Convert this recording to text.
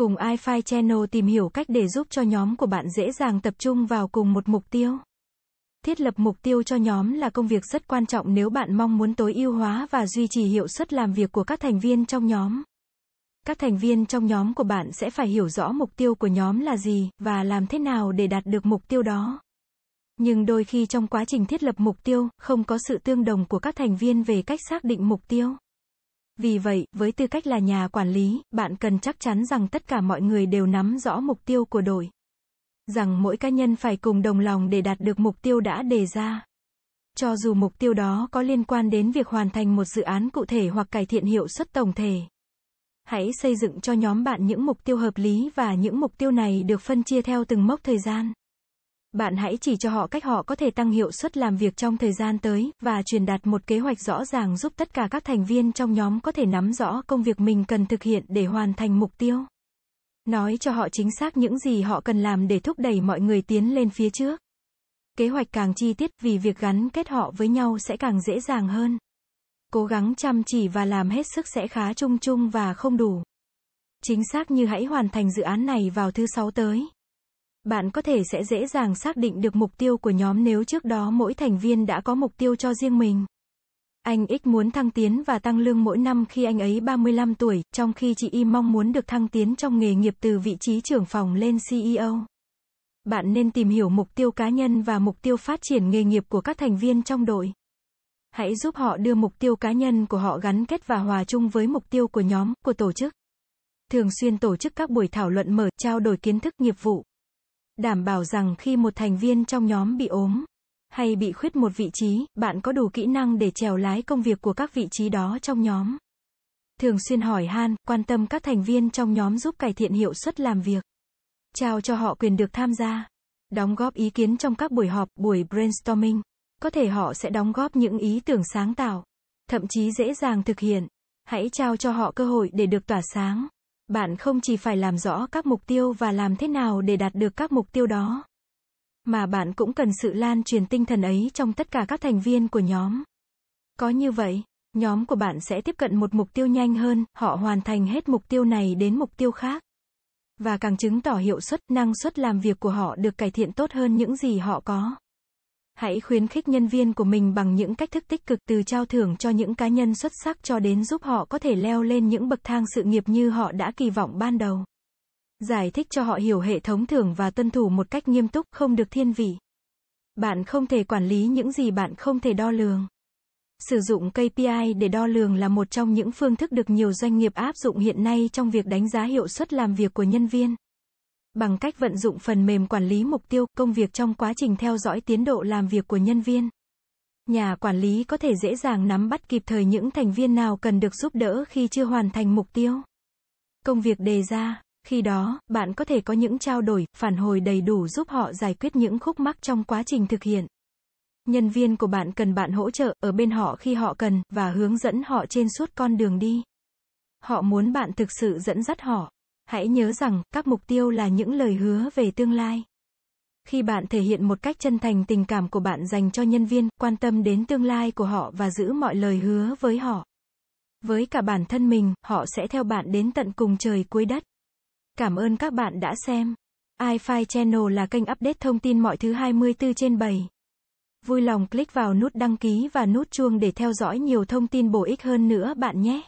Cùng iFi Channel tìm hiểu cách để giúp cho nhóm của bạn dễ dàng tập trung vào cùng một mục tiêu. Thiết lập mục tiêu cho nhóm là công việc rất quan trọng nếu bạn mong muốn tối ưu hóa và duy trì hiệu suất làm việc của các thành viên trong nhóm. Các thành viên trong nhóm của bạn sẽ phải hiểu rõ mục tiêu của nhóm là gì và làm thế nào để đạt được mục tiêu đó. Nhưng đôi khi trong quá trình thiết lập mục tiêu, không có sự tương đồng của các thành viên về cách xác định mục tiêu. Vì vậy, với tư cách là nhà quản lý, bạn cần chắc chắn rằng tất cả mọi người đều nắm rõ mục tiêu của đội. Rằng mỗi cá nhân phải cùng đồng lòng để đạt được mục tiêu đã đề ra. Cho dù mục tiêu đó có liên quan đến việc hoàn thành một dự án cụ thể hoặc cải thiện hiệu suất tổng thể. Hãy xây dựng cho nhóm bạn những mục tiêu hợp lý và những mục tiêu này được phân chia theo từng mốc thời gian. Bạn hãy chỉ cho họ cách họ có thể tăng hiệu suất làm việc trong thời gian tới, và truyền đạt một kế hoạch rõ ràng giúp tất cả các thành viên trong nhóm có thể nắm rõ công việc mình cần thực hiện để hoàn thành mục tiêu. Nói cho họ chính xác những gì họ cần làm để thúc đẩy mọi người tiến lên phía trước. Kế hoạch càng chi tiết vì việc gắn kết họ với nhau sẽ càng dễ dàng hơn. Cố gắng chăm chỉ và làm hết sức sẽ khá chung chung và không đủ. Chính xác như hãy hoàn thành dự án này vào thứ sáu tới. Bạn có thể sẽ dễ dàng xác định được mục tiêu của nhóm nếu trước đó mỗi thành viên đã có mục tiêu cho riêng mình. Anh X muốn thăng tiến và tăng lương mỗi năm khi anh ấy 35 tuổi, trong khi chị Y mong muốn được thăng tiến trong nghề nghiệp từ vị trí trưởng phòng lên CEO. Bạn nên tìm hiểu mục tiêu cá nhân và mục tiêu phát triển nghề nghiệp của các thành viên trong đội. Hãy giúp họ đưa mục tiêu cá nhân của họ gắn kết và hòa chung với mục tiêu của nhóm, của tổ chức. Thường xuyên tổ chức các buổi thảo luận mở, trao đổi kiến thức nghiệp vụ. Đảm bảo rằng khi một thành viên trong nhóm bị ốm, hay bị khuyết một vị trí, bạn có đủ kỹ năng để trèo lái công việc của các vị trí đó trong nhóm. Thường xuyên hỏi han, quan tâm các thành viên trong nhóm giúp cải thiện hiệu suất làm việc. Trao cho họ quyền được tham gia. Đóng góp ý kiến trong các buổi họp, buổi brainstorming. Có thể họ sẽ đóng góp những ý tưởng sáng tạo, thậm chí dễ dàng thực hiện. Hãy trao cho họ cơ hội để được tỏa sáng. Bạn không chỉ phải làm rõ các mục tiêu và làm thế nào để đạt được các mục tiêu đó, mà bạn cũng cần sự lan truyền tinh thần ấy trong tất cả các thành viên của nhóm. Có như vậy, nhóm của bạn sẽ tiếp cận một mục tiêu nhanh hơn, họ hoàn thành hết mục tiêu này đến mục tiêu khác. Và càng chứng tỏ hiệu suất, năng suất làm việc của họ được cải thiện tốt hơn những gì họ có. Hãy khuyến khích nhân viên của mình bằng những cách thức tích cực từ trao thưởng cho những cá nhân xuất sắc cho đến giúp họ có thể leo lên những bậc thang sự nghiệp như họ đã kỳ vọng ban đầu. Giải thích cho họ hiểu hệ thống thưởng và tuân thủ một cách nghiêm túc, không được thiên vị. Bạn không thể quản lý những gì bạn không thể đo lường. Sử dụng KPI để đo lường là một trong những phương thức được nhiều doanh nghiệp áp dụng hiện nay trong việc đánh giá hiệu suất làm việc của nhân viên. Bằng cách vận dụng phần mềm quản lý mục tiêu, công việc trong quá trình theo dõi tiến độ làm việc của nhân viên. Nhà quản lý có thể dễ dàng nắm bắt kịp thời những thành viên nào cần được giúp đỡ khi chưa hoàn thành mục tiêu. Công việc đề ra, khi đó, bạn có thể có những trao đổi, phản hồi đầy đủ giúp họ giải quyết những khúc mắc trong quá trình thực hiện. Nhân viên của bạn cần bạn hỗ trợ, ở bên họ khi họ cần, và hướng dẫn họ trên suốt con đường đi. Họ muốn bạn thực sự dẫn dắt họ. Hãy nhớ rằng, các mục tiêu là những lời hứa về tương lai. Khi bạn thể hiện một cách chân thành tình cảm của bạn dành cho nhân viên, quan tâm đến tương lai của họ và giữ mọi lời hứa với họ. Với cả bản thân mình, họ sẽ theo bạn đến tận cùng trời cuối đất. Cảm ơn các bạn đã xem. iFi Channel là kênh update thông tin mọi thứ 24 trên 7. Vui lòng click vào nút đăng ký và nút chuông để theo dõi nhiều thông tin bổ ích hơn nữa bạn nhé.